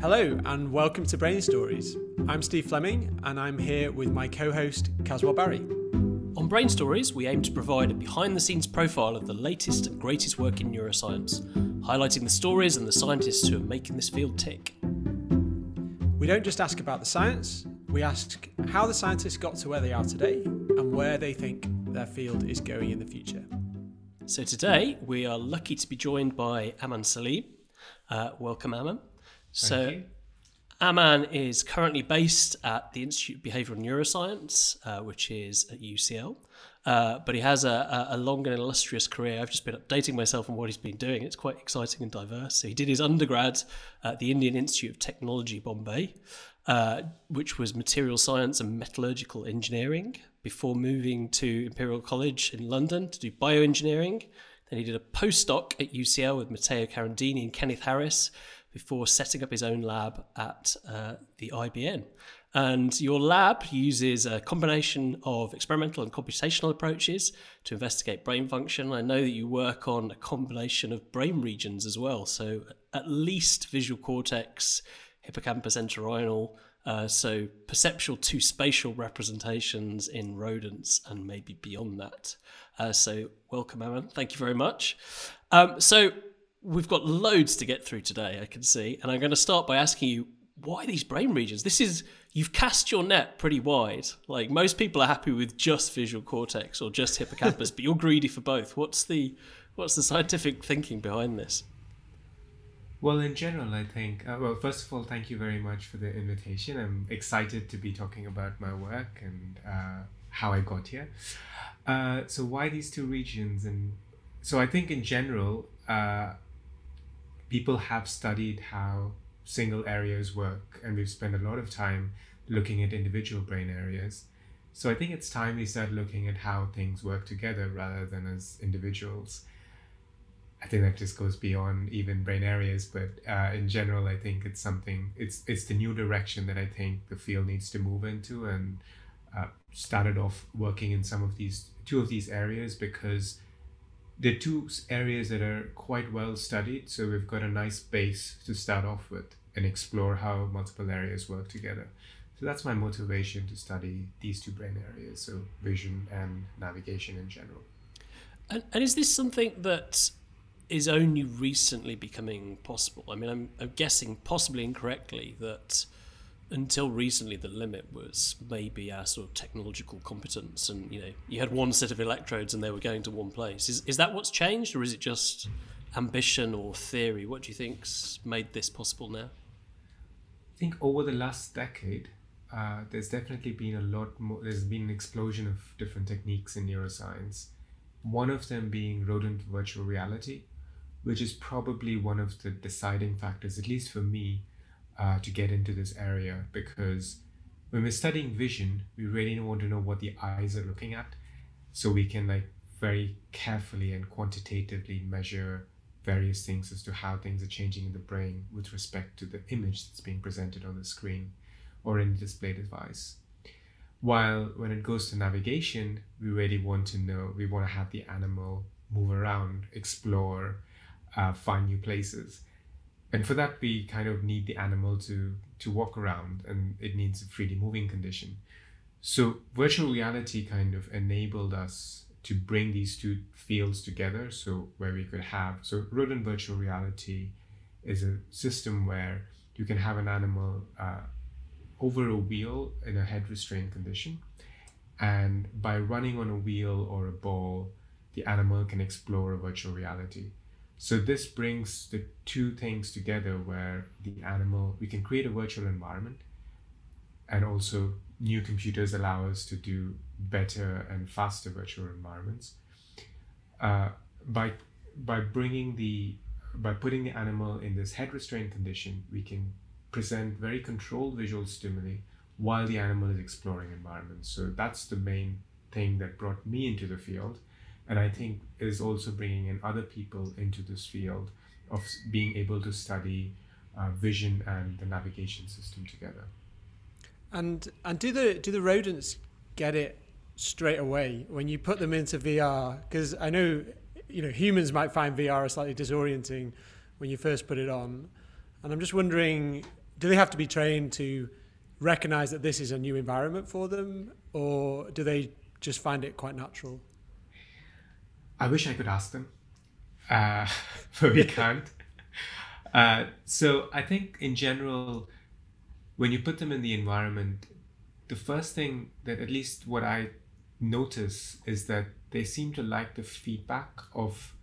Hello, and welcome to Brain Stories. I'm Steve Fleming, and I'm here with my co host, Caswell Barry. On Brain Stories, we aim to provide a behind the scenes profile of the latest and greatest work in neuroscience, highlighting the stories and the scientists who are making this field tick. We don't just ask about the science, we ask how the scientists got to where they are today and where they think their field is going in the future. So today, we are lucky to be joined by Aman Saleem. Uh, welcome, Aman. So. Aman is currently based at the Institute of Behavioral Neuroscience, uh, which is at UCL. Uh, but he has a, a- long and illustrious career. I've just been updating myself on what he's been doing. It's quite exciting and diverse. So he did his undergrad at the Indian Institute of Technology, Bombay, uh, which was material science and metallurgical engineering, before moving to Imperial College in London to do bioengineering. Then he did a postdoc at UCL with Matteo Carandini and Kenneth Harris before setting up his own lab at uh, the IBN. And your lab uses a combination of experimental and computational approaches to investigate brain function. I know that you work on a combination of brain regions as well, so at least visual cortex, hippocampus entorhinal, uh, so perceptual to spatial representations in rodents and maybe beyond that. Uh, so welcome, Aman. Thank you very much. Um, so we've got loads to get through today, I can see, and I'm going to start by asking you why these brain regions. This is you've cast your net pretty wide. Like most people are happy with just visual cortex or just hippocampus, but you're greedy for both. What's the what's the scientific thinking behind this? Well, in general, I think, uh, well, first of all, thank you very much for the invitation. I'm excited to be talking about my work and uh, how I got here. Uh, so, why these two regions? And so, I think in general, uh, people have studied how single areas work, and we've spent a lot of time looking at individual brain areas. So, I think it's time we start looking at how things work together rather than as individuals. I think that just goes beyond even brain areas, but uh, in general, I think it's something. It's it's the new direction that I think the field needs to move into, and uh, started off working in some of these two of these areas because they're two areas that are quite well studied. So we've got a nice base to start off with and explore how multiple areas work together. So that's my motivation to study these two brain areas, so vision and navigation in general. And, and is this something that is only recently becoming possible? I mean, I'm, I'm guessing, possibly incorrectly, that until recently the limit was maybe our sort of technological competence, and you know, you had one set of electrodes and they were going to one place. Is is that what's changed, or is it just ambition or theory? What do you think's made this possible now? I think over the last decade, uh, there's definitely been a lot more, there's been an explosion of different techniques in neuroscience. One of them being rodent virtual reality, which is probably one of the deciding factors, at least for me, uh, to get into this area because when we're studying vision, we really want to know what the eyes are looking at so we can like very carefully and quantitatively measure various things as to how things are changing in the brain with respect to the image that's being presented on the screen or in the display device. While when it goes to navigation, we really want to know, we want to have the animal move around, explore, uh, find new places. And for that, we kind of need the animal to, to walk around and it needs a freely moving condition. So virtual reality kind of enabled us to bring these two fields together. So where we could have so rodent virtual reality is a system where you can have an animal uh, over a wheel in a head restrained condition, and by running on a wheel or a ball, the animal can explore a virtual reality. So this brings the two things together where the animal we can create a virtual environment and also new computers allow us to do better and faster virtual environments. Uh, by by bringing the by putting the animal in this head restraint condition we can present very controlled visual stimuli while the animal is exploring environments. So that's the main thing that brought me into the field and i think is also bringing in other people into this field of being able to study uh, vision and the navigation system together And and do the do the rodents get it straight away when you put them into VR? Because I know you know humans might find VR slightly disorienting when you first put it on, and I'm just wondering do they have to be trained to recognize that this is a new environment for them, or do they just find it quite natural? I wish I could ask them, uh, but we can't. Uh, so I think in general, when you put them in the environment, the first thing that at least what I notice is that they seem to like the feedback of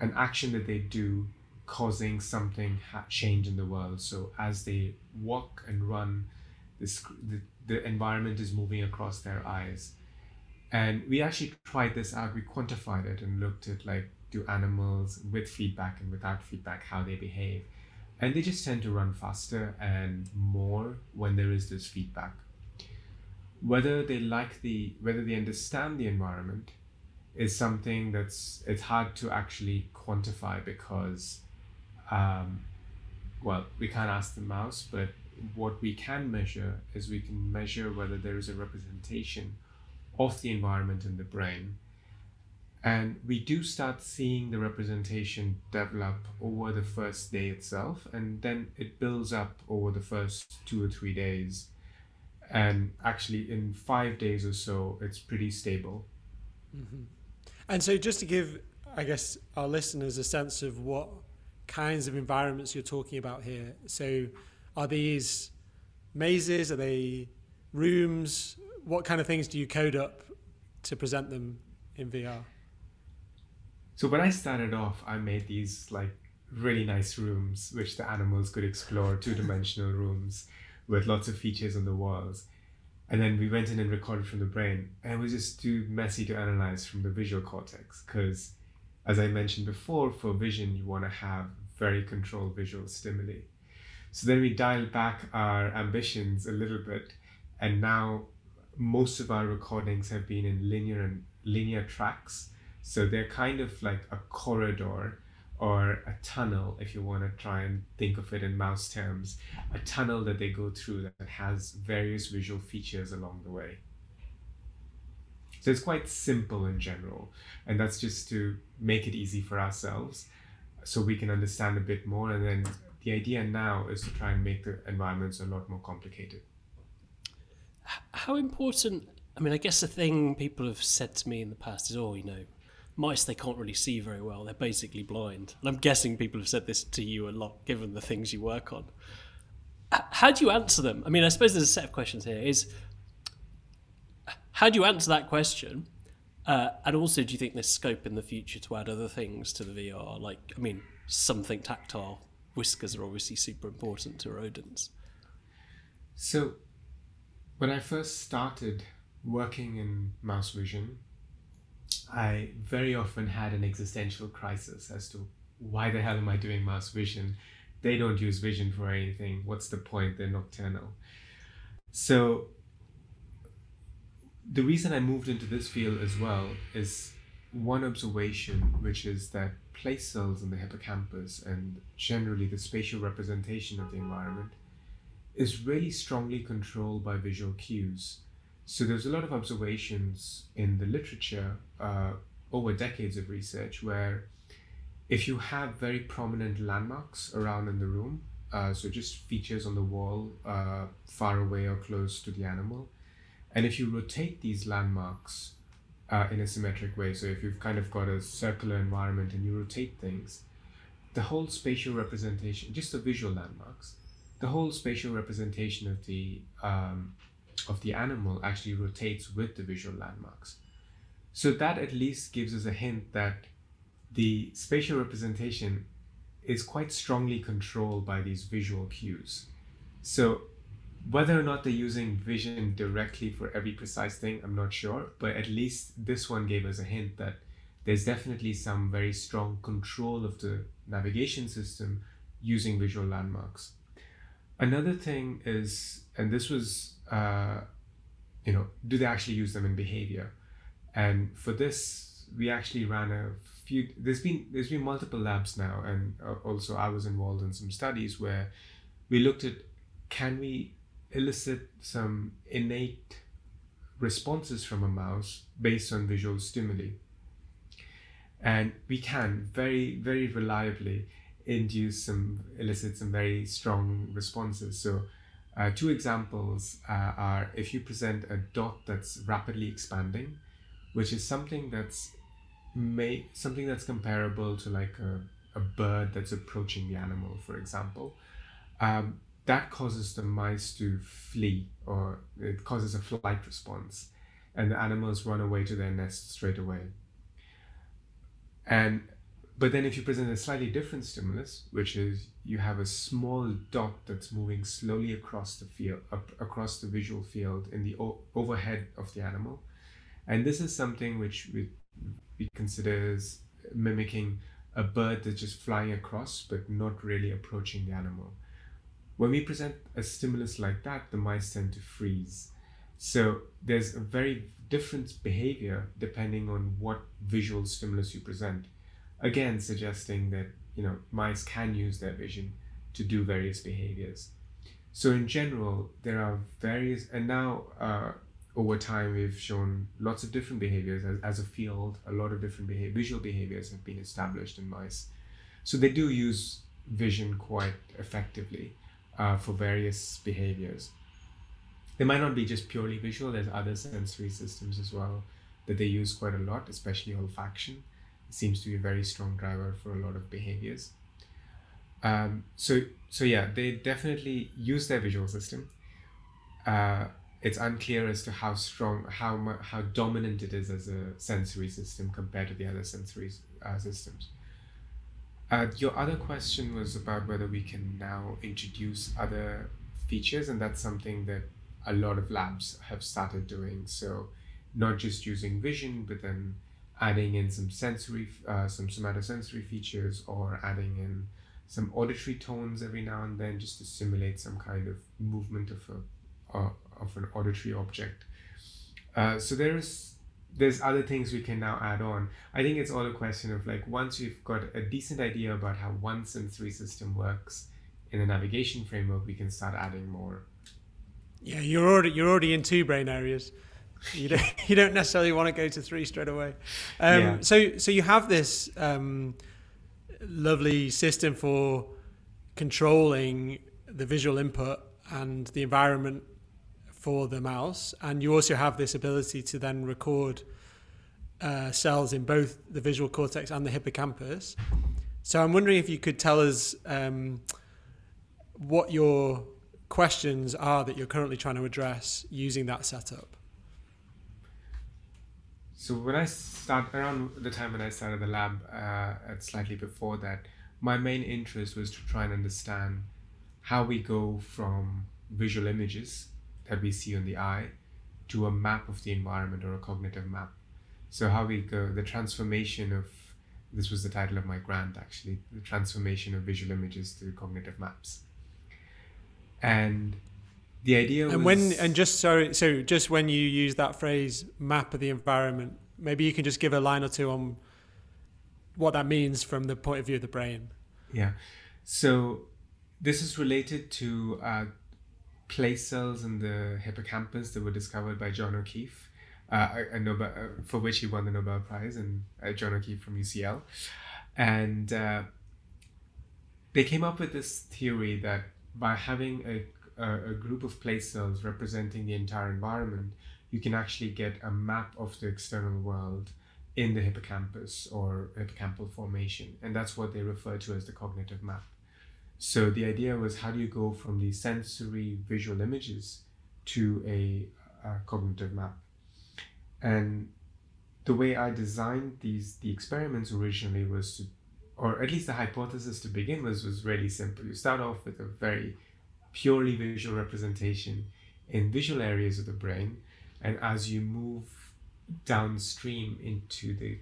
an action that they do causing something ha- change in the world. So as they walk and run, the, the environment is moving across their eyes. And we actually tried this out. We quantified it and looked at like do animals with feedback and without feedback how they behave. And they just tend to run faster and more when there is this feedback. Whether they like the whether they understand the environment is something that's it's hard to actually quantify because um, well we can't ask the mouse but what we can measure is we can measure whether there is a representation of the environment in the brain. And we do start seeing the representation develop over the first day itself and then it builds up over the first two or three days. And actually in five days or so it's pretty stable. Mm-hmm. and so just to give i guess our listeners a sense of what kinds of environments you're talking about here. So are these mazes? Are they rooms what kind of things do you code up to present them in vr so when I started off, I made these like really nice rooms which the animals could explore, two dimensional rooms with lots of features on the walls. And then we went in and recorded from the brain, and it was just too messy to analyze from the visual cortex because, as I mentioned before, for vision you want to have very controlled visual stimuli. So then we dialed back our ambitions a little bit, and now most of our recordings have been in linear and linear tracks so they're kind of like a corridor or a tunnel, if you want to try and think of it in mouse terms, a tunnel that they go through that has various visual features along the way. So it's quite simple in general, and that's just to make it easy for ourselves so we can understand a bit more. And then the idea now is to try and make the environments a lot more complicated. How important? I mean, I guess the thing people have said to me in the past is, oh, you know, mice they can't really see very well. They're basically blind. And I'm guessing people have said this to you a lot, given the things you work on. How do you answer them? I mean, I suppose there's a set of questions here. Is how do you answer that question? Uh, and also, do you think there's scope in the future to add other things to the VR? Like, I mean, something tactile. Whiskers are obviously super important to rodents. So, when I first started working in mouse vision, I very often had an existential crisis as to why the hell am I doing mouse vision? They don't use vision for anything. What's the point? They're nocturnal. So, the reason I moved into this field as well is one observation, which is that place cells in the hippocampus and generally the spatial representation of the environment is really strongly controlled by visual cues. So there's a lot of observations in the literature uh, over decades of research where if you have very prominent landmarks around in the room, uh, so just features on the wall uh, far away or close to the animal, and if you rotate these landmarks uh, in a symmetric way, so if you've kind of got a circular environment and you rotate things, the whole spatial representation, just the visual landmarks, the whole spatial representation of the um, of the animal actually rotates with the visual landmarks. So that at least gives us a hint that the spatial representation is quite strongly controlled by these visual cues. So whether or not they're using vision directly for every precise thing, I'm not sure, but at least this one gave us a hint that there's definitely some very strong control of the navigation system using visual landmarks. Another thing is, and this was uh, you know, do they actually use them in behavior? And for this, we actually ran a few. There's been there's been multiple labs now, and also I was involved in some studies where we looked at can we elicit some innate responses from a mouse based on visual stimuli and we can very very reliably induce some elicit some very strong responses. So, uh, two examples uh, are if you present a dot that's rapidly expanding, which is something that's may something that's comparable to like a, a bird that's approaching the animal, for example. Um, that causes the mice to flee or it causes a flight response and the animals run away to their nest straight away and but then if you present a slightly different stimulus which is you have a small dot that's moving slowly across the field up, across the visual field in the o- overhead of the animal and this is something which we, we consider as mimicking a bird that's just flying across but not really approaching the animal when we present a stimulus like that, the mice tend to freeze. So there's a very different behavior depending on what visual stimulus you present. Again, suggesting that you know mice can use their vision to do various behaviors. So in general, there are various, and now uh, over time we've shown lots of different behaviors as, as a field. A lot of different behavior, visual behaviors have been established in mice. So they do use vision quite effectively uh, for various behaviors. They might not be just purely visual, there's other sensory systems as well that they use quite a lot, especially olfaction. Seems to be a very strong driver for a lot of behaviors. Um, so, so yeah, they definitely use their visual system. Uh, it's unclear as to how strong, how how dominant it is as a sensory system compared to the other sensory uh, systems. Uh, your other question was about whether we can now introduce other features, and that's something that a lot of labs have started doing. So, not just using vision, but then adding in some sensory, uh, some somatosensory features, or adding in some auditory tones every now and then, just to simulate some kind of movement of a uh, of an auditory object. Uh, so there is there's other things we can now add on. I think it's all a question of like once you've got a decent idea about how one sensory system works in a navigation framework, we can start adding more. Yeah, you're already you're already in two brain areas. You don't you don't necessarily want to go to three straight away. Um, Yeah. So so you have this um, lovely system for controlling the visual input and the environment for the mouse, and you also have this ability to then record uh, cells in both the visual cortex and the hippocampus. So I'm wondering if you could tell us um, what your questions are that you're currently trying to address using that setup. So when I start around the time when I started the lab, uh, slightly before that, my main interest was to try and understand how we go from visual images that we see on the eye to a map of the environment or a cognitive map. So how we go, the transformation of this was the title of my grant actually, the transformation of visual images to cognitive maps. And the idea was And when and just so so just when you use that phrase map of the environment, maybe you can just give a line or two on what that means from the point of view of the brain. Yeah. So this is related to uh, place cells in the hippocampus that were discovered by John O'Keefe, uh, a, a Nobel, uh, for which he won the Nobel Prize, and uh, John O'Keefe from UCL. And uh, they came up with this theory that by having a, a, a group of place cells representing the entire environment, you can actually get a map of the external world in the hippocampus or hippocampal formation. And that's what they refer to as the cognitive map. So the idea was how do you go from these sensory visual images to a, a cognitive map? And the way I designed these the experiments originally was to, or at least the hypothesis to begin with was really simple. You start off with a very purely visual representation in visual areas of the brain, and as you move downstream into the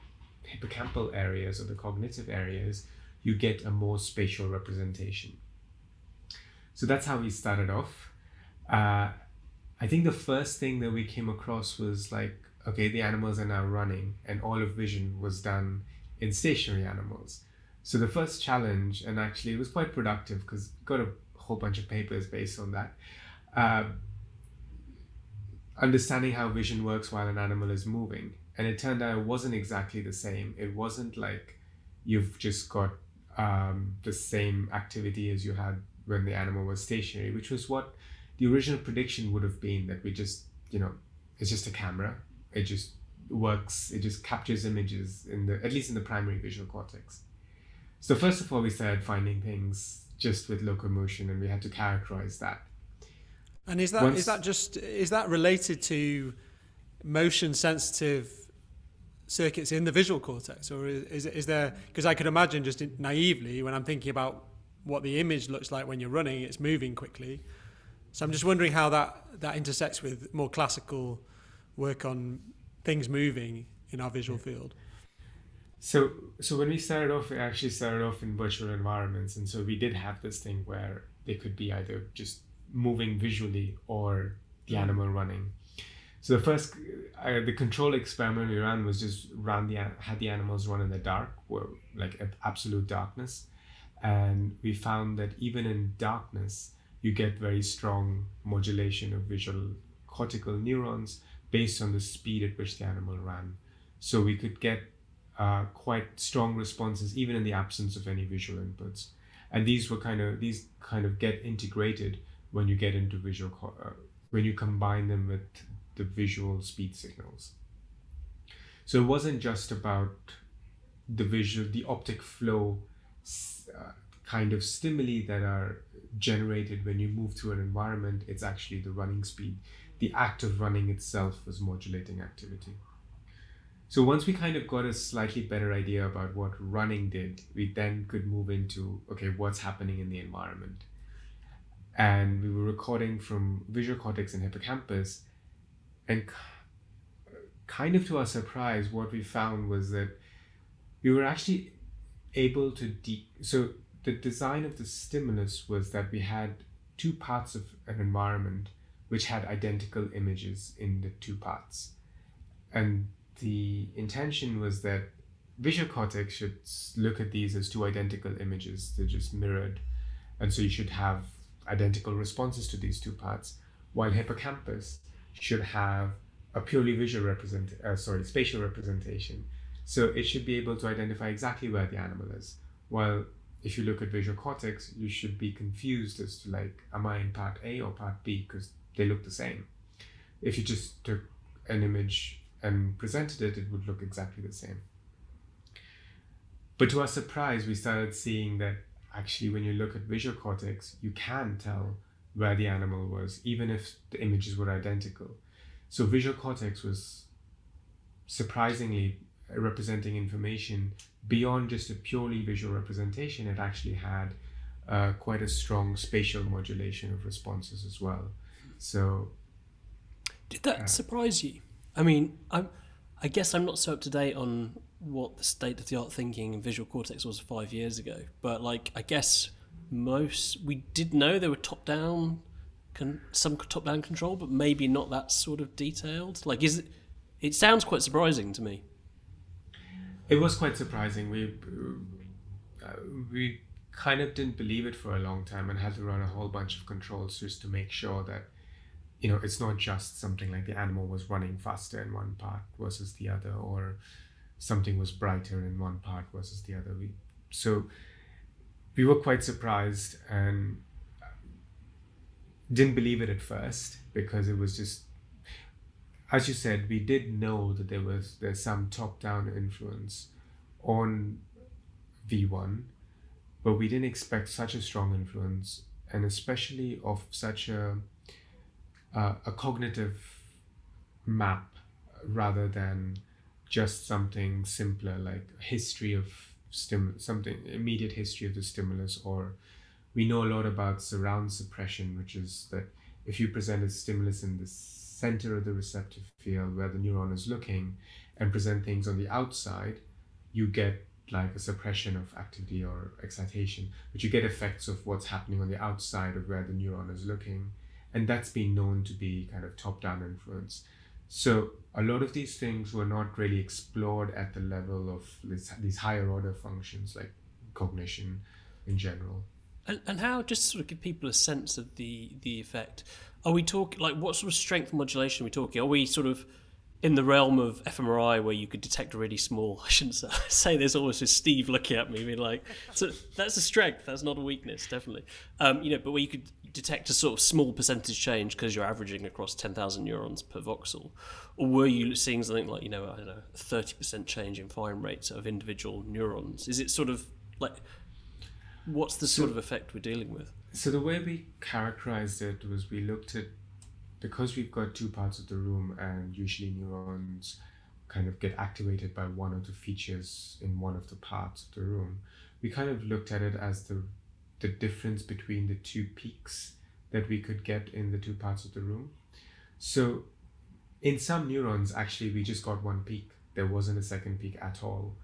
hippocampal areas or the cognitive areas, you get a more spatial representation. So that's how we started off. Uh, I think the first thing that we came across was like, okay, the animals are now running, and all of vision was done in stationary animals. So the first challenge, and actually it was quite productive because got a whole bunch of papers based on that. Uh, understanding how vision works while an animal is moving. And it turned out it wasn't exactly the same. It wasn't like you've just got um, the same activity as you had when the animal was stationary, which was what the original prediction would have been that we just, you know, it's just a camera. It just works, it just captures images in the, at least in the primary visual cortex. So first of all, we started finding things just with locomotion and we had to characterize that. And is that Once, is that just is that related to motion sensitive circuits in the visual cortex, or is is there? Because I could imagine just naively when I'm thinking about what the image looks like when you're running, it's moving quickly. So I'm just wondering how that that intersects with more classical work on things moving in our visual field. So so when we started off, we actually started off in virtual environments, and so we did have this thing where they could be either just moving visually or the mm. animal running. So the first, uh, the control experiment we ran was just ran the had the animals run in the dark, were like absolute darkness, and we found that even in darkness, you get very strong modulation of visual cortical neurons based on the speed at which the animal ran. So we could get uh, quite strong responses even in the absence of any visual inputs, and these were kind of these kind of get integrated when you get into visual uh, when you combine them with the visual speed signals. So it wasn't just about the visual, the optic flow uh, kind of stimuli that are generated when you move through an environment. It's actually the running speed. The act of running itself was modulating activity. So once we kind of got a slightly better idea about what running did, we then could move into okay, what's happening in the environment. And we were recording from visual cortex and hippocampus and kind of to our surprise, what we found was that we were actually able to de- so the design of the stimulus was that we had two parts of an environment which had identical images in the two parts and the intention was that visual cortex should look at these as two identical images. They're just mirrored. And so you should have identical responses to these two parts while hippocampus should have a purely visual represent uh, sorry spatial representation. So it should be able to identify exactly where the animal is. While if you look at visual cortex you should be confused as to like am i in part a or part b because they look the same. If you just took an image and presented it it would look exactly the same but to our surprise we started seeing that actually when you look at visual cortex you can tell where the animal was, even if the images were identical. So visual cortex was surprisingly representing information beyond just a purely visual representation. It actually had uh, quite a strong spatial modulation of responses as well. So, did that uh, surprise you? I mean, I'm, I guess I'm not so up to date on what the state of the art thinking in visual cortex was five years ago, but like, I guess most we did know there were top down con- some top down control but maybe not that sort of detailed. Like is it it sounds quite surprising to me. It was quite surprising. We uh, we kind of didn't believe it for a long time and had to run a whole bunch of controls just to make sure that you know it's not just something like the animal was running faster in one part versus the other or something was brighter in one part versus the other. We so we were quite surprised and didn't believe it at first because it was just as you said we did know that there was there's some top down influence on v1 but we didn't expect such a strong influence and especially of such a uh, a cognitive map rather than just something simpler like history of stim something immediate history of the stimulus or we know a lot about surround suppression which is that if you present a stimulus in the center of the receptive field where the neuron is looking and present things on the outside you get like a suppression of activity or excitation but you get effects of what's happening on the outside of where the neuron is looking and that's been known to be kind of top down influence so a lot of these things were not really explored at the level of this, these higher order functions like cognition in general. And, and how, just sort of give people a sense of the, the effect, are we talking, like what sort of strength modulation are we talking? Are we sort of in the realm of fMRI where you could detect a really small. I shouldn't say, say this almost Steve looking at me, being like, so that's a strength. That's not a weakness, definitely. Um, you know, but where you could detect a sort of small percentage change because you're averaging across 10,000 neurons per voxel? Or were you seeing something like, you know, I don't know, 30% change in firing rates of individual neurons? Is it sort of like, what's the sort of effect we're dealing with? So the way we characterized it was we looked at, because we've got two parts of the room and usually neurons kind of get activated by one or two features in one of the parts of the room, we kind of looked at it as the the difference between the two peaks that we could get in the two parts of the room. So in some neurons, actually, we just got one peak. There wasn't a second peak at all,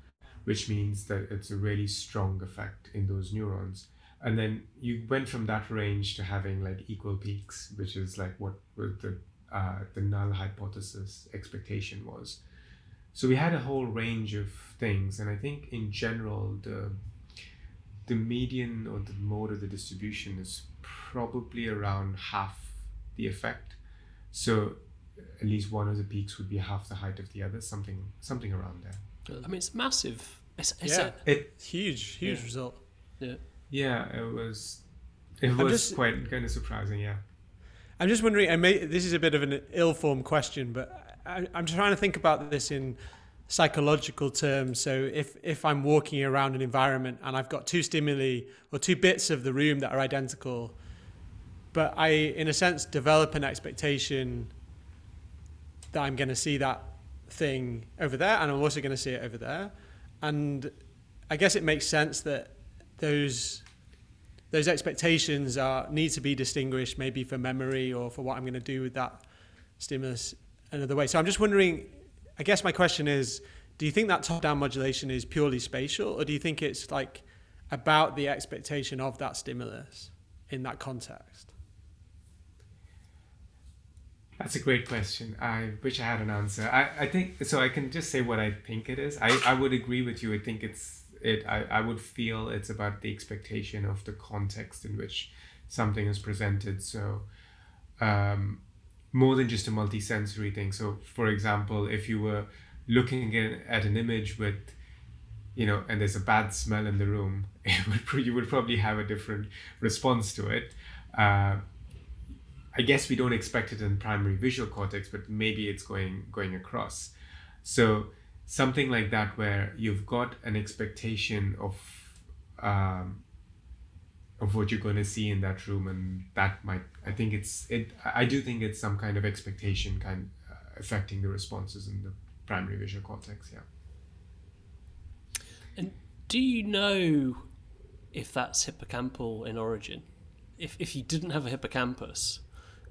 which means that it's a really strong effect in those neurons. And then you went from that range to having like equal peaks, which is like what the uh, the null hypothesis expectation was. So we had a whole range of things, and I think in general the the median or the mode of the distribution is probably around half the effect. So at least one of the peaks would be half the height of the other, something something around there. I mean, it's massive. It's, it's yeah, a, it huge, huge Yeah. result. yeah. Yeah, it was it I'm was just- quite kind of surprising. Yeah. I'm just wondering. I may, this is a bit of an ill-formed question, but I, I'm trying to think about this in psychological terms. So if if I'm walking around an environment and I've got two stimuli or two bits of the room that are identical, but I, in a sense, develop an expectation that I'm going to see that thing over there, and I'm also going to see it over there, and I guess it makes sense that those those expectations are need to be distinguished maybe for memory or for what I'm going to do with that stimulus another way. So I'm just wondering I guess my question is do you think that top down modulation is purely spatial or do you think it's like about the expectation of that stimulus in that context? That's a great question. I wish I had an answer. I, I think so. I can just say what I think it is. I, I would agree with you. I think it's it. I, I would feel it's about the expectation of the context in which something is presented. So, um, more than just a multisensory thing. So, for example, if you were looking at, an image with, you know, and there's a bad smell in the room, would you would probably have a different response to it. Uh, I guess we don't expect it in primary visual cortex, but maybe it's going going across. So something like that, where you've got an expectation of um, of what you're going to see in that room, and that might I think it's it. I do think it's some kind of expectation kind uh, affecting the responses in the primary visual cortex. Yeah. And do you know if that's hippocampal in origin? If if you didn't have a hippocampus,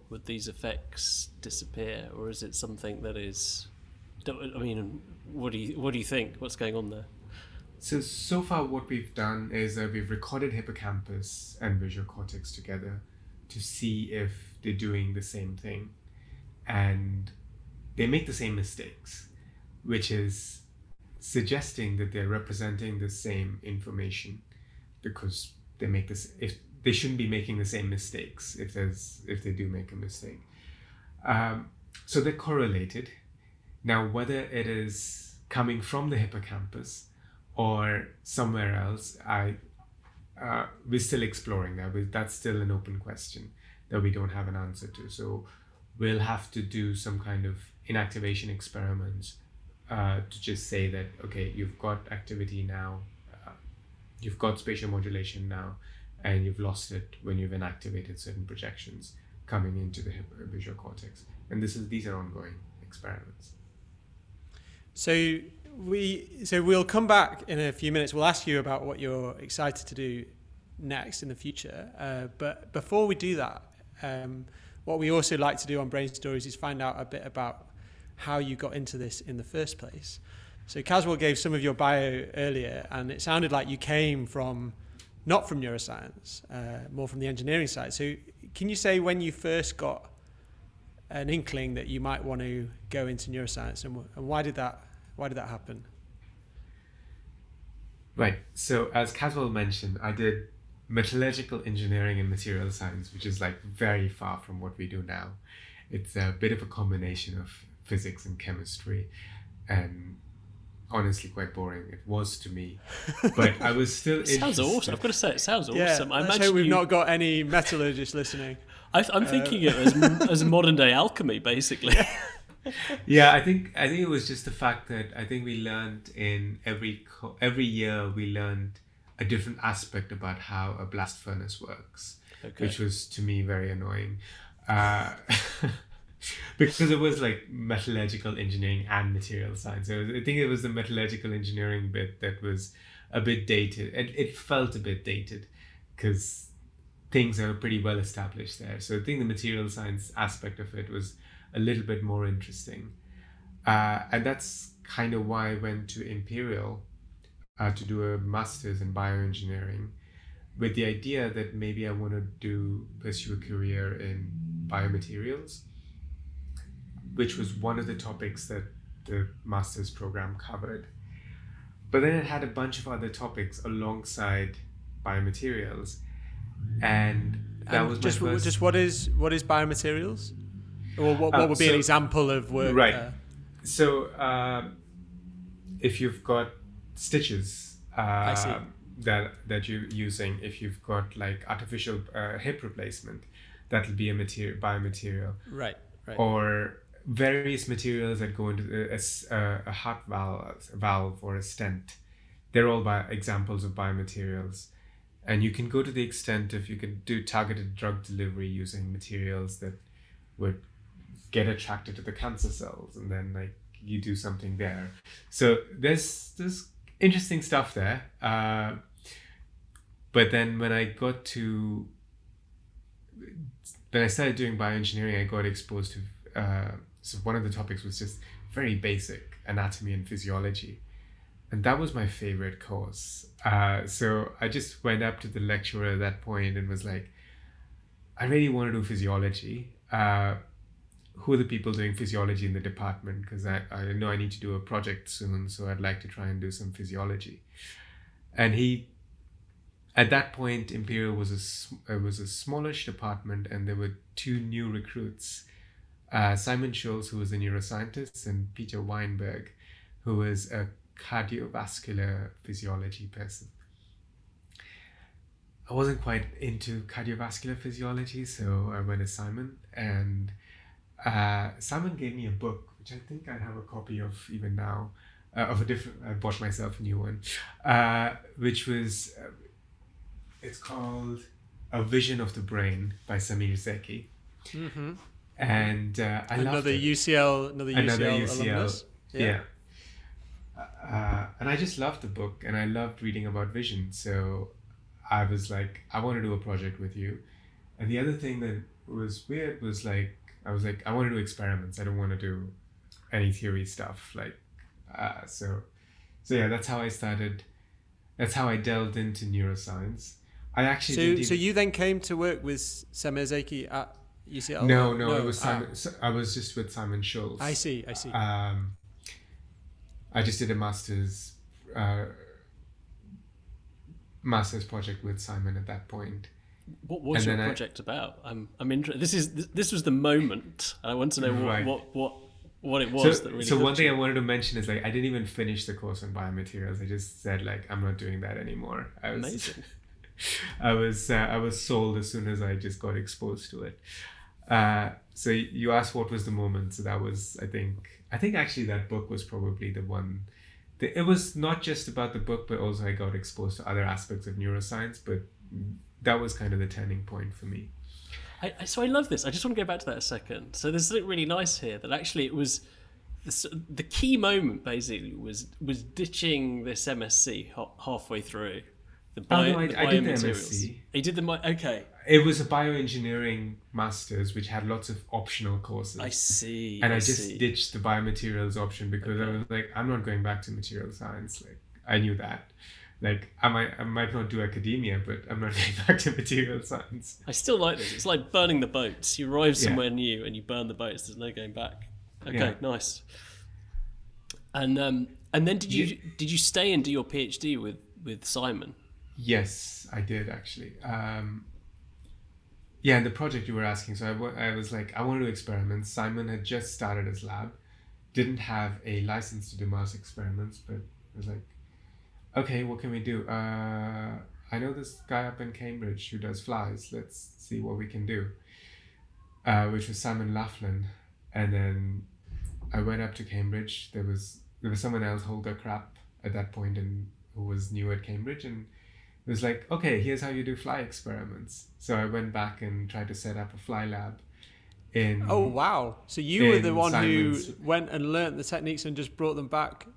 would these effects disappear, or is it something that is? I mean, what do you what do you think? What's going on there? So so far, what we've done is uh, we've recorded hippocampus and visual cortex together to see if they're doing the same thing, and they make the same mistakes, which is suggesting that they're representing the same information because they make this if they shouldn't be making the same mistakes if there's if they do make a mistake. Um, so they're correlated. Now whether it is coming from the hippocampus or somewhere else i uh, we're still exploring that that's still an open question that we don't have an answer to. So we'll have to do some kind of inactivation experiments uh, to just say that okay you've got activity now uh, you've got spatial modulation now and you've lost it when you've inactivated certain projections coming into the visual cortex. And this is these are ongoing experiments. So we so we'll come back in a few minutes. We'll ask you about what you're excited to do next in the future. Uh, but before we do that, um, what we also like to do on Brain Stories is find out a bit about how you got into this in the first place. So Caswell gave some of your bio earlier, and it sounded like you came from not from neuroscience, uh, more from the engineering side. So can you say when you first got an inkling that you might want to go into neuroscience, and, and why did that why did that happen? Right. So as Caswell mentioned, I did metallurgical engineering and material science, which is like very far from what we do now. It's a bit of a combination of physics and chemistry, and honestly quite boring. It was to me, but I was still. It sounds awesome. I've got to say, it sounds Yeah, awesome. I let's imagine hope we've you, not got any metallurgists listening. I, I'm thinking uh, it as, as modern day alchemy, basically. Yeah, I think I think it was just the fact that I think we learned in every co- every year we learned a different aspect about how a blast furnace works, Okay. which was to me very annoying, uh, because it was like metallurgical engineering and material science. So I think it was the metallurgical engineering bit that was a bit dated. It, it felt a bit dated because things are pretty well established there. So I think the material science aspect of it was a little bit more interesting. Uh, and that's kind of why I went to Imperial uh, to do a master's in bioengineering with the idea that maybe I want to do pursue a career in biomaterials, which was one of the topics that the master's program covered. But then it had a bunch of other topics alongside biomaterials, and that And was just my first. just what is what is biomaterials? Or what, what Uh, would be an so- example of work? Right. there? So, um, if you've got stitches uh, that that you're using, if you've got like artificial uh, hip replacement, that'll be a material biomaterial, Right. Right. or various materials that go into a heart valve, valve or a stent. They're all bi- examples of biomaterials. And you can go to the extent if you can do targeted drug delivery using materials that would get attracted to the cancer cells and then like you do something there. So there's there's interesting stuff there. Uh, but then when I got to when I started doing bioengineering, I got exposed to uh, so one of the topics was just very basic anatomy and physiology, and that was my favorite course. Uh, so I just went up to the lecturer at that point and was like, I really want to do physiology. Who are the people doing physiology in the department? Because I, I know I need to do a project soon, so I'd like to try and do some physiology. And he, at that point, Imperial was a was a smallish department, and there were two new recruits, uh, Simon Schultz, who was a neuroscientist, and Peter Weinberg, who was a cardiovascular physiology person. I wasn't quite into cardiovascular physiology, so I went to Simon, and uh, Simon gave me a book, which I think I have a copy of even now, uh, of a different. I bought myself a new one, uh, which was, uh, it's called A Vision of the Brain by Semir Zeki, Mm-hmm. and uh, I Another. UCL, another UCL, Another UCL, alumnus. yeah. Uh, and I just loved the book, and I loved reading about vision. So I was like, I want to do a project with you. And the other thing that was weird was like, I was like, I want to do experiments. I don't want to do any theory stuff. Like, uh, so, so yeah, that's how I started. That's how I delved into neuroscience. I actually So, didn't so you then came to work with Semir Zeki at UCL? no, no, it was ah, Simon. I was just with Simon Schultz. I see, I see. Um, I just did a master's uh, master's project with Simon at that point. What was And your then I- project about? I'm I'm interested. This is this, this was the moment, and I want to know what Right. what, what what it was so, that really. so one thing you. I wanted to mention is like I didn't even finish the course on biomaterials. I just said like I'm not doing that anymore. I was Amazing. I was uh, I was sold as soon as I just got exposed to it. Uh, so you asked what was the moment. So that was I think I think actually that book was probably the one. The, it was not just about the book, but also I got exposed to other aspects of neuroscience. But that was kind of the turning point for me. I, I, so I love this. I just want to go back to that a second. So there's something really nice here that actually it was the, the key moment basically was was ditching this MSc ha- halfway through. The Oh, no, I- the I did the. MSc. You did the okay. It was a bioengineering master's, which had lots of optional courses. I see. and I, I just see. ditched the biomaterials option because I was like, I'm not going back to material science. Like I knew that. Like I might I might not do academia, but I'm not going back to material science. I still like this. It's like burning the boats. You arrive Yeah. somewhere new and you burn the boats. There's no going back. Okay, Yeah. nice. And um, and then did you You- did you stay and do your PhD with with Simon? Yes, I did actually. Um, yeah, and the project you were asking. So I I was like, I want to do experiments. Simon had just started his lab, didn't have a license to do mouse experiments, but it was like, okay, what can we do? Uh, I know this guy up in Cambridge who does flies. Let's see what we can do. Uh, which was Simon Laughlin, and then I went up to Cambridge. There was there was someone else, Holger Krapp, at that point, and who was new at Cambridge, and it was like, okay, here's how you do fly experiments. So I went back and tried to set up a fly lab. In Oh wow! So you were the one Simon's- who went and learnt the techniques and just brought them back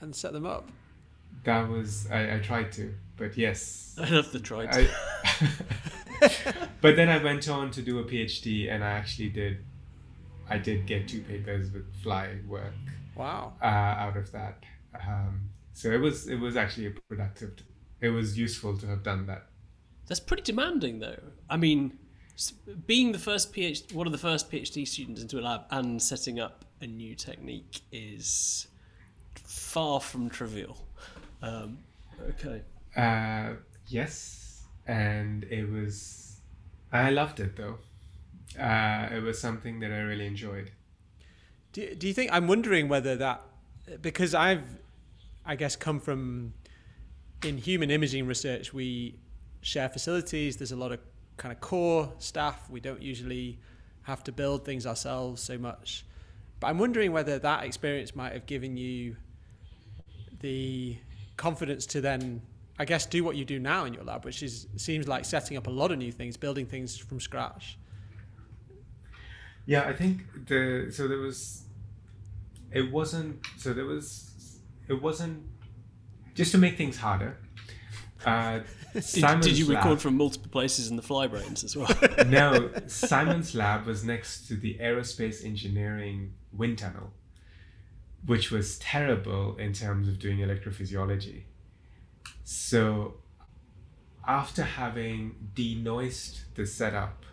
and set them up. That was I, I tried to, but yes, I love the try. I, but then I went on to do a PhD, and I actually did. I did get two papers with fly work Wow. uh, out of that. Um, so it was it was actually a productive. It was useful to have done that. That's pretty demanding, though. I mean, being the first PhD, one of the first PhD students into a lab and setting up a new technique is far from trivial. Um, okay. Uh, yes, and it was. I loved it though. Uh, it was something that I really enjoyed. Do, do you think I'm wondering whether that because I've I guess come from in human imaging research we share facilities there's a lot of kind of core staff we don't usually have to build things ourselves so much but I'm wondering whether that experience might have given you the confidence to then I guess do what you do now in your lab which is seems like setting up a lot of new things building things from scratch Yeah, I think the so there was. It wasn't so there was. It wasn't just to make things harder. Uh, Did, did you lab- record from multiple places in the fly brains as well? no, Simon's lab was next to the aerospace engineering wind tunnel, which was terrible in terms of doing electrophysiology. So, after having denoised the setup,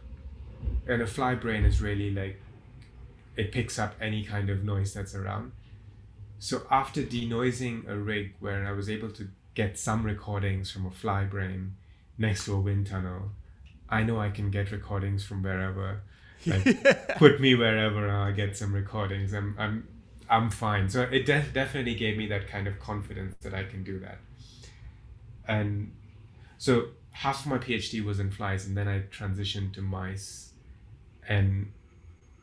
and a fly brain is really like it picks up any kind of noise that's around. So after denoising a rig where I was able to get some recordings from a fly brain next to a wind tunnel, I know I can get recordings from wherever. Like put me wherever and I'll get some recordings. I'm I'm I'm fine. So it de- definitely gave me that kind of confidence that I can do that. And so half of my PhD was in flies, and then I transitioned to mice, and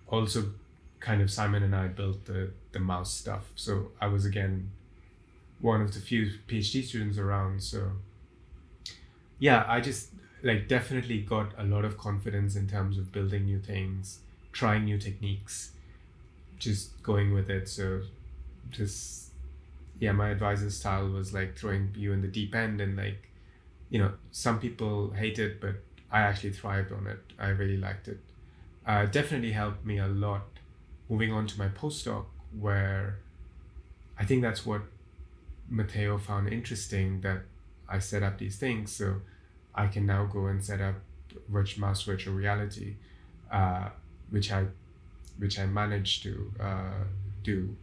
also kind of Simon and I built the the mouse stuff. So I was again one of the few PhD students around. So yeah, I just like definitely got a lot of confidence in terms of building new things, trying new techniques, just going with it. So just yeah, my advisor's style was like throwing you in the deep end and like you know, some people hate it, but I actually thrived on it. I really liked it. Uh, definitely helped me a lot moving on to my postdoc, where I think that's what Matteo found interesting that I set up these things. So I can now go and set up virtual mouse virtual reality, uh, which I which I managed to uh, do,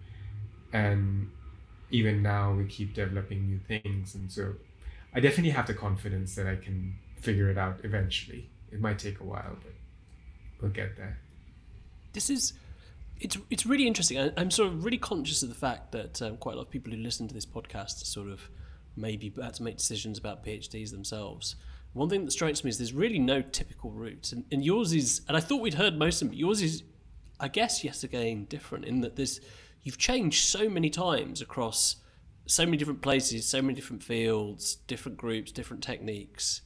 and even now we keep developing new things, and so I definitely have the confidence that I can figure it out eventually. It might take a while, but we'll get there. this is it's it's really interesting. I, I'm sort of really conscious of the fact that um, quite a lot of people who listen to this podcast sort of maybe about to make decisions about PhDs themselves. One thing that strikes me is there's really no typical route, and, and yours is. And I thought we'd heard most of them, but yours is, I guess, yet again different in that there's you've changed so many times across so many different places, so many different fields, different groups, different techniques.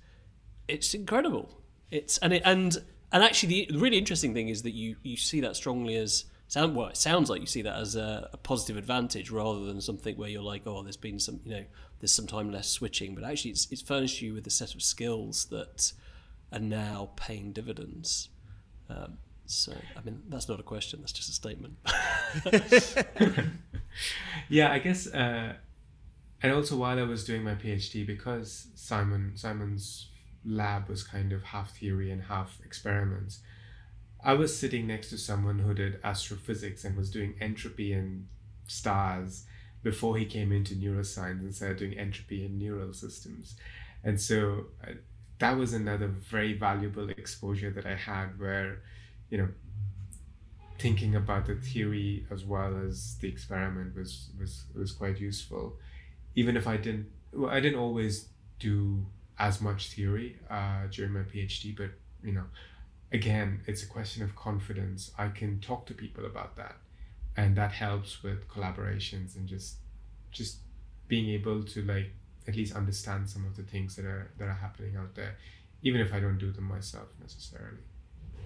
It's incredible. It's and it and and actually the really interesting thing is that you you see that strongly as sound well it sounds like you see that as a, a positive advantage rather than something where you're like oh there's been some you know there's some time less switching but actually it's, it's furnished you with a set of skills that are now paying dividends um, so I mean that's not a question that's just a statement. Yeah, I guess, uh, and also while I was doing my PhD, because Simon Simon's lab was kind of half theory and half experiments, I was sitting next to someone who did astrophysics and was doing entropy in stars before he came into neuroscience and started doing entropy in neural systems, and so uh, that was another very valuable exposure that I had, where, you know, thinking about the theory as well as the experiment was was was quite useful. Even if I didn't, well, I didn't always do as much theory uh, during my PhD, but you know, again, it's a question of confidence. I can talk to people about that, and that helps with collaborations and just just being able to like at least understand some of the things that are that are happening out there, even if I don't do them myself necessarily.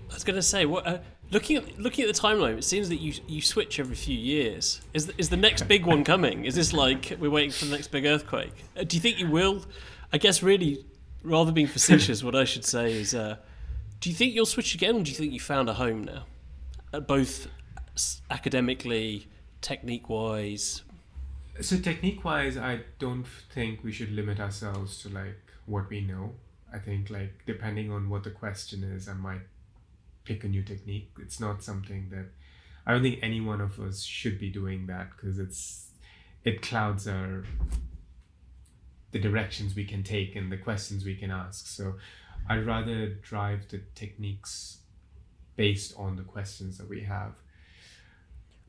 I was going to say, what, uh, looking at looking at the timeline, it seems that you you switch every few years. Is the, is the next big one coming? Is this like we're waiting for the next big earthquake? Uh, do you think you will? I guess really, rather being facetious, what I should say is, uh, do you think you'll switch again, or do you think you found a home now, uh, both academically, technique wise? So technique wise, I don't think we should limit ourselves to like what we know. I think like depending on what the question is, I might pick a new technique. It's not something that I don't think any one of us should be doing that because it's it clouds our the directions we can take and the questions we can ask. So I'd rather drive the techniques based on the questions that we have.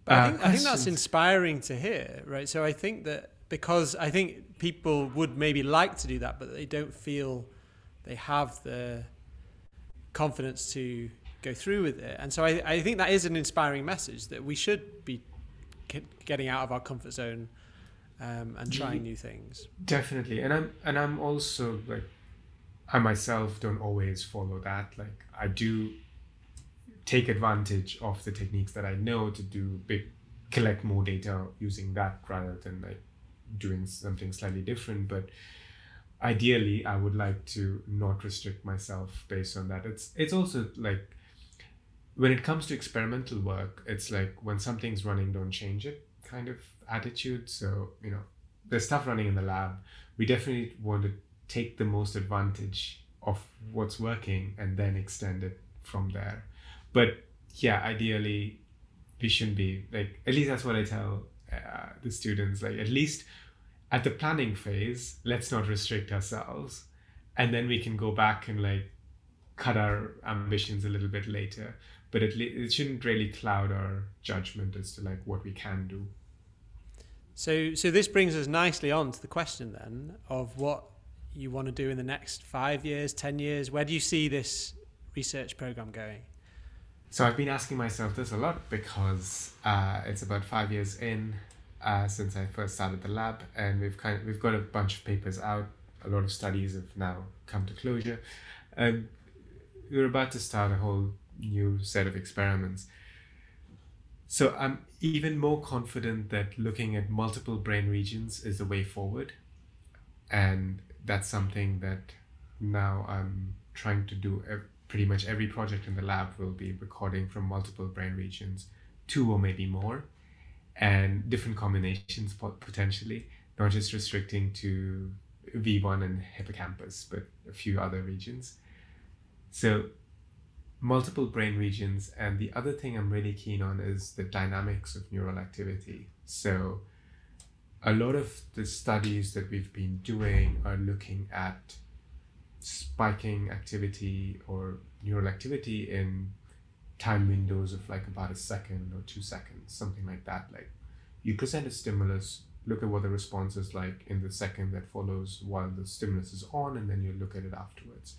But I, think, uh, I think that's inspiring to hear, right? So I think that because I think people would maybe like to do that, but they don't feel they have the confidence to go through with it. And so I, I think that is an inspiring message that we should be getting out of our comfort zone um, and trying new things. Definitely, and I'm and I'm also like I myself don't always follow that. Like I do take advantage of the techniques that I know to do big collect more data using that rather than like doing something slightly different. But ideally, I would like to not restrict myself based on that. It's it's also like when it comes to experimental work, it's like when something's running, don't change it kind of attitude. So, you know, there's stuff running in the lab. We definitely want to take the most advantage of what's working and then extend it from there. But yeah, ideally, we shouldn't be like, at least that's what I tell uh, the students. Like, at least at the planning phase, let's not restrict ourselves. And then we can go back and like cut our ambitions a little bit later but it, it shouldn't really cloud our judgment as to like what we can do. So so this brings us nicely on to the question then of what you want to do in the next five years ten years. Where do you see this research program going? So i've been asking myself this a lot because uh, it's about five years in uh, since i first started the lab and we've kind of we've got a bunch of papers out. A lot of studies have now come to closure. And we're about to start a whole new set of experiments. So I'm even more confident that looking at multiple brain regions is the way forward. And that's something that now I'm trying to do. Pretty much every project in the lab will be recording from multiple brain regions, two or maybe more, and different combinations potentially, not just restricting to V1 and hippocampus, but a few other regions. So multiple brain regions. And the other thing I'm really keen on is the dynamics of neural activity. So, a lot of the studies that we've been doing are looking at spiking activity or neural activity in time windows of like about a second or two seconds, something like that. Like you present a stimulus, look at what the response is like in the second that follows while the stimulus is on, and then you look at it afterwards.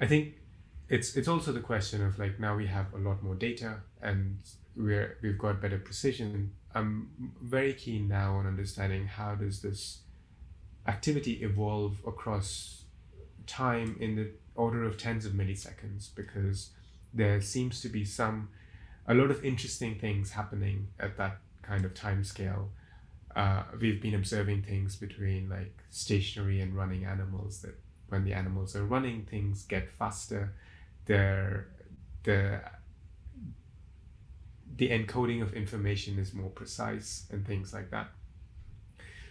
I think it's it's also the question of like now we have a lot more data and we're we've got better precision. I'm very keen now on understanding how does this activity evolve across time in the order of tens of milliseconds because there seems to be some a lot of interesting things happening at that kind of time scale. Uh, we've been observing things between like stationary and running animals that when the animals are running things get faster their the the encoding of information is more precise and things like that.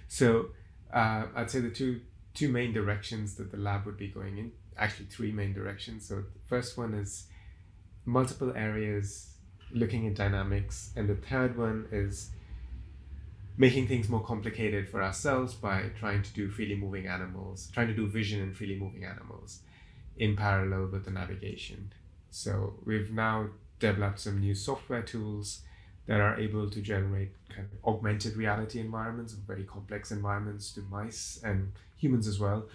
So uh, I'd say the two two main directions that the lab would be going in, actually three main directions. So the first one is multiple areas looking at dynamics, and the third one is making things more complicated for ourselves by trying to do freely moving animals, trying to do vision in freely moving animals in parallel with the navigation. So we've now developed some new software tools that are able to generate kind of augmented reality environments, very complex environments to mice and humans as well.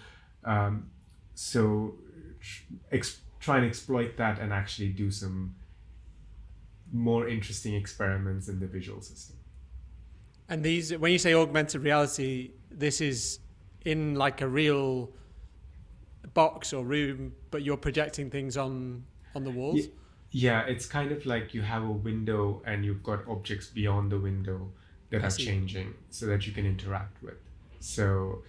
Um, so ex- try and exploit that and actually do some more interesting experiments in the visual system. And these, when you say augmented reality, this is in like a real box or room, but you're projecting things on on the walls. Yeah, it's kind of like you have a window and you've got objects beyond the window that I are see. changing, so that you can interact with. So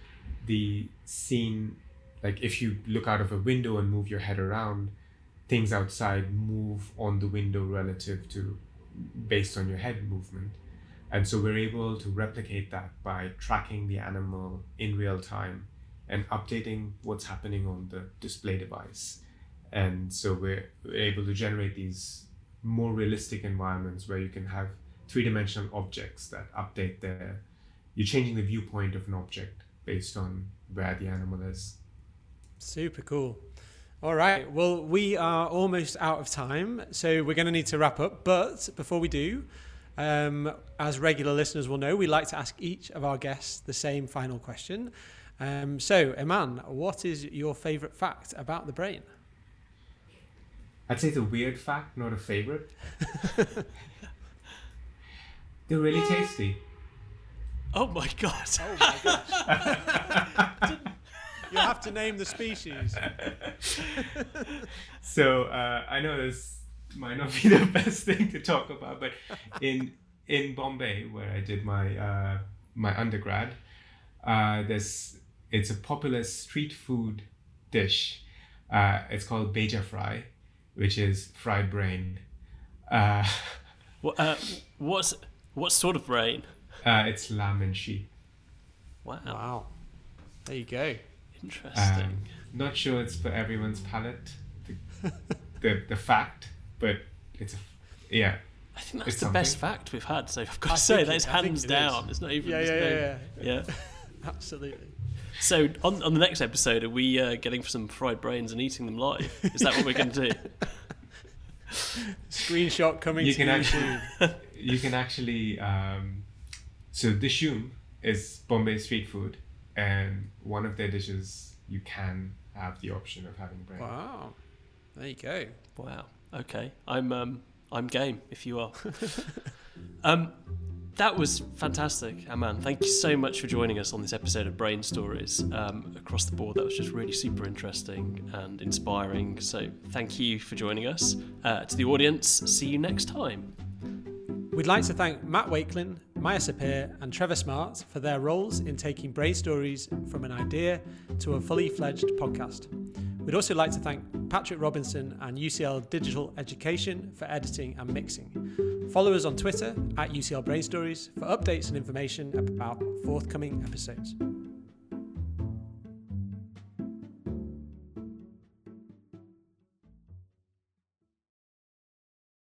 the scene, like if you look out of a window and move your head around, things outside move on the window relative to based on your head movement. And so we're able to replicate that by tracking the animal in real time and updating what's happening on the display device. And so we're, we're able to generate these more realistic environments where you can have three dimensional objects that update their, you're changing the viewpoint of an object based on where the animal is. Super cool. All right. Well, we are almost out of time, so we're going to need to wrap up. But before we do, um, as regular listeners will know, we like to ask each of our guests the same final question. Um, so, Aman, what is your favourite fact about the brain? I'd say it's a weird fact, not a favorite. They're really tasty. Oh my god! Oh my gosh. you have to name the species. So uh, I know this might not be the best thing to talk about, but in in Bombay, where I did my uh, my undergrad, uh, there's it's a popular street food dish. Uh, it's called bheja fry, which is fried brain. Uh, What, uh, what's what sort of brain? uh, it's lamb and sheep. Wow, Wow. There you go. interesting. Um, not sure it's for everyone's palate, the, the, the fact, but it's a, yeah. I think that's it's the best fact we've had. So I've got I to say think that it- is hands it down. is. It's not even. Yeah, there's yeah, yeah, yeah. Absolutely. So on on the next episode, are we uh, getting some fried brains and eating them live? Is that what we're going to do? Screenshot coming You to can you actually- you can actually um, so Dishoom is Bombay street food, and one of their dishes you can have the option of having brain. Wow. There you go. Wow. Okay. I'm um I'm game if you are. um that was fantastic, Aman. Thank you so much for joining us on this episode of Brain Stories. Um, across the board, that was just really super interesting and inspiring. So, thank you for joining us. Uh, to the audience, see you next time. We'd like to thank Matt Wakelin, Maya Sapir, and Trevor Smart for their roles in taking Brain Stories from an idea to a fully fledged podcast. We'd also like to thank Patrick Robinson and UCL Digital Education for editing and mixing. Follow us on Twitter at UCL Brain Stories for updates and information about forthcoming episodes.